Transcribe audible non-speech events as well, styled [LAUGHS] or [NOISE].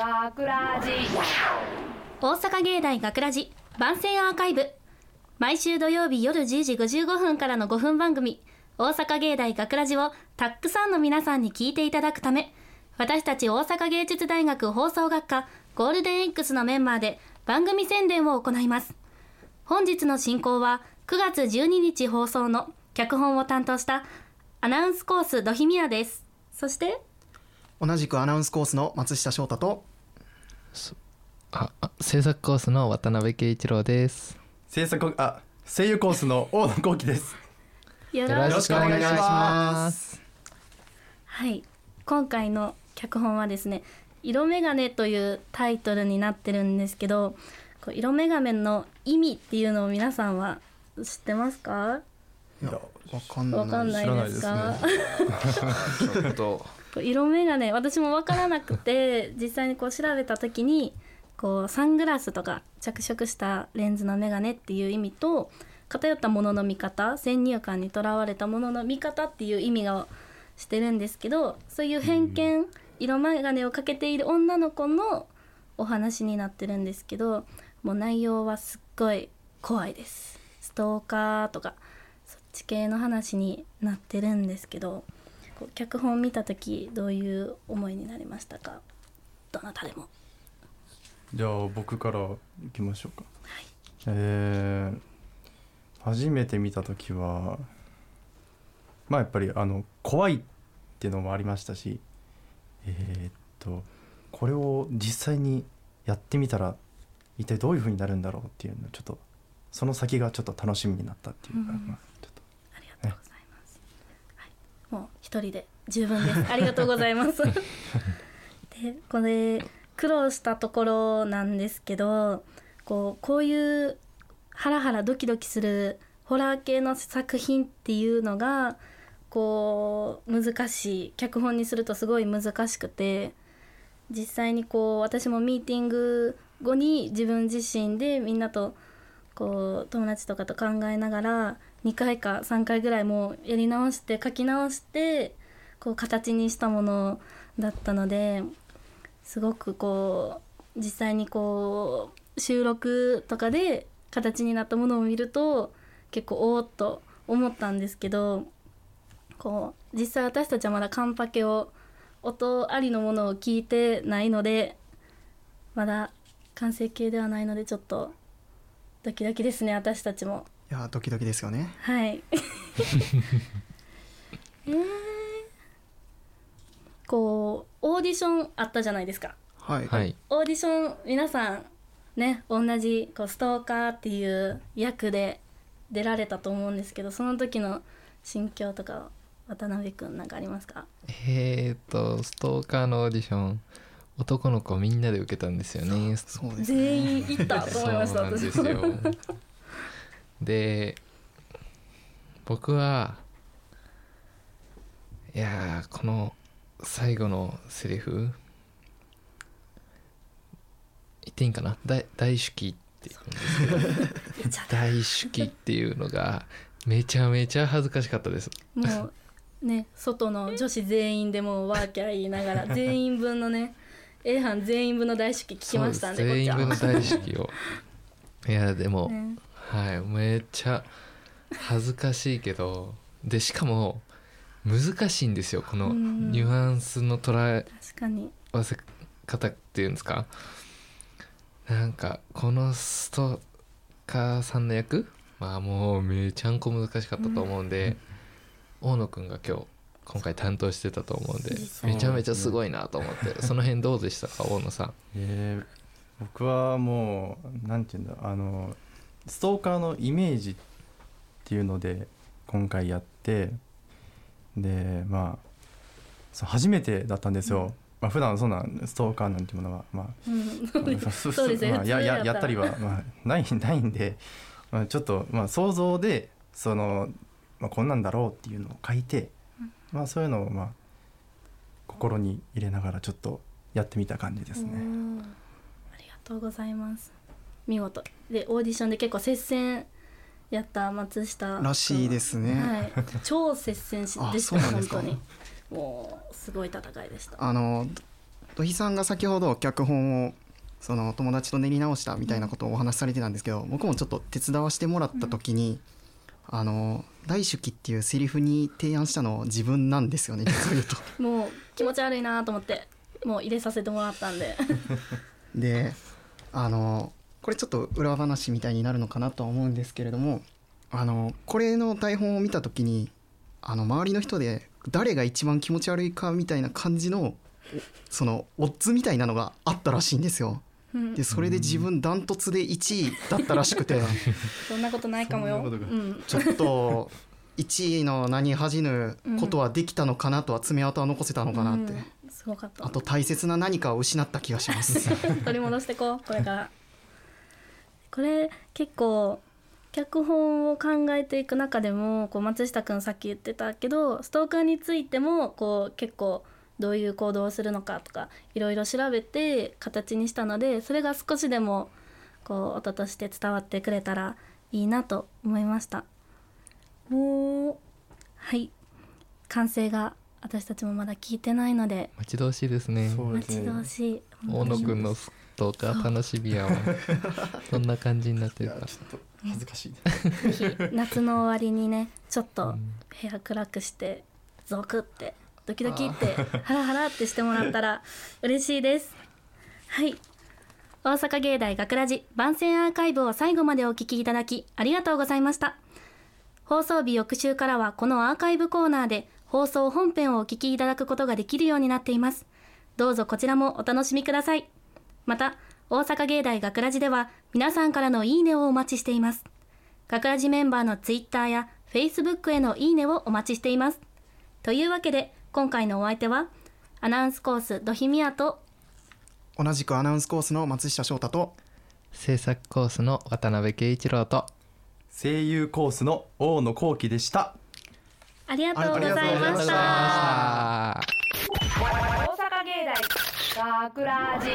学ラジ大阪芸大学ラジ番宣アーカイブ。毎週土曜日夜10時55分からの5分番組。大阪芸大学ラジをたくさんの皆さんに聞いていただくため私たち大阪芸術大学放送学科ゴールデン X のメンバーで番組宣伝を行います。本日の進行は9月12日放送の脚本を担当したアナウンスコースドヒミヤです。そして同じくアナウンスコースの松下翔太とああ制作コースの渡辺圭一郎です。制作あ声優コースの大野幸喜です。よよろしくお願いします。はい。今回の脚本はですね「色眼鏡」というタイトルになってるんですけどこう色眼鏡の意味っていうのを皆さんは知ってますか？いやわかんない。わかんないですか？[LAUGHS] ちょっと色眼鏡私も分からなくて実際にこう調べた時にこうサングラスとか着色したレンズの眼鏡っていう意味と偏ったものの見方先入観にとらわれたものの見方っていう意味がしてるんですけどそういう偏見色眼鏡をかけている女の子のお話になってるんですけどもう内容はすっごい怖いです。ストーカーとかそっち系の話になってるんですけど脚本見た時どういう思いになりましたか？どなたでも。じゃあ僕からいきましょうか。えー初めて見た時はまあやっぱりあの怖いっていうのもありましたし、えーっとこれを実際にやってみたら一体どういう風になるんだろうっていうのちょっとその先がちょっと楽しみになったっていうか、うんとありがとうございます、はい、もう一人で十分です。ありがとうございます。[LAUGHS] でこれ苦労したところなんですけどこうこういうハラハラドキドキするホラー系の作品っていうのがこう難しい。脚本にするとすごい難しくて実際にこう私もミーティング後に自分自身でみんなとこう友達とかと考えながら2回か3回ぐらいもうやり直して書き直してこう形にしたものだったのですごくこう実際にこう収録とかで形になったものを見ると結構おおっと思ったんですけどこう実際私たちはまだカンパケを音ありのものを聞いてないのでまだ完成形ではないのでちょっとドキドキですね私たちも。いやドキドキですよね。はい。[LAUGHS] えー、こうオーディションあったじゃないですか。はい、はい。オーディション皆さんね同じこうストーカーっていう役で出られたと思うんですけどその時の心境とか渡辺くんなんかありますか？えー、っとストーカーのオーディション男の子みんなで受けたんですよね。そうですね。全員行ったと思いましたそうなんですよで僕はいやーこの最後のセリフ言っていいんかな？大大手記っていうんですけど。[LAUGHS] 大手記っていうのがめちゃめちゃ恥ずかしかったです。もうね外の女子全員でもうワーキャー言いながら [LAUGHS] 全員分のね A 班全員分の大式聞きましたんで全員分の大手記を。いやでも、ねはいめっちゃ恥ずかしいけどでしかも難しいんですよこのうん。ニュアンスの捉え確かに。合わせ方っていうんですか。なんかこのストーカーさんの役まあもうめちゃんこ難しかったと思うんで、大野くんが今日今回担当してたと思うんで実めちゃめちゃすごいなと思って [LAUGHS] その辺どうでしたか大野さん。えー僕はもうなんていうんだあのストーカーのイメージっていうので今回やってでまあそう初めてだったんですよ、まあ普段そんなストーカーなんていうものはまあうん。そそうですねまあ、やややったりは、まあ、ないないんで、まあ、ちょっと、まあ、想像でその、まあ、こんなんだろうっていうのを書いて、まあ、そういうのを、まあ、心に入れながらちょっとやってみた感じですおね。ーありがとうございます見事。でオーディションで結構接戦やった松下君らしいですね。はい、超接戦でした本当に。もうすごい戦いでした。あの土肥さんが先ほど脚本をその友達と練り直したみたいなことをお話しされてたんですけど僕もちょっと手伝わせてもらった時に、あの大手記っていうセリフに提案したの自分なんですよね実を言うと。[LAUGHS] もう気持ち悪いなと思ってもう入れさせてもらったんで。[LAUGHS] であのこれちょっと裏話みたいになるのかなとは思うんですけれどもあのこれの台本を見た時にあの周りの人で誰が一番気持ち悪いかみたいな感じのそのオッズみたいなのがあったらしいんですよ。うん。でそれで自分ダントツで1位だったらしくて。[LAUGHS] そんなことないかもよ。ちょっと1位の名に恥じぬことはできたのかなとは爪痕は残せたのかなって、うん。すごかった。あと大切な何かを失った気がします。[LAUGHS] 取り戻してこうこれからこれ結構脚本を考えていく中でもこう松下君さっき言ってたけどストーカーについてもこう結構どういう行動をするのかとかいろいろ調べて形にしたのでそれが少しでもこう音として伝わってくれたらいいなと思いました。もうはい。完成が私たちもまだ聞いてないので。待ち遠しいですね。待ちそうですね。遠しい。大野くんのストーカー楽しみやわ。[LAUGHS] そんな感じになってるか。らちょっと恥ずかしいですぜひ夏の終わりにねちょっとうん。部屋暗くしてゾクってドキドキってハラハラってしてもらったら [LAUGHS] 嬉しいです。はい。大阪芸大学ラジ番宣アーカイブを最後までお聞きいただきありがとうございました。放送日翌週からはこのアーカイブコーナーで放送本編をお聞きいただくことができるようになっています。どうぞこちらもお楽しみくださいまた大阪芸大学ラジでは皆さんからのいいねをお待ちしています。学ラジメンバーのツイッターやフェイスブックへのいいねをお待ちしています。というわけで今回のお相手はアナウンスコースドヒミヤと同じくアナウンスコースの松下翔太と制作コースの渡辺圭一郎と声優コースの大野幸喜でした。ありがとうございました。大阪芸大学ラジ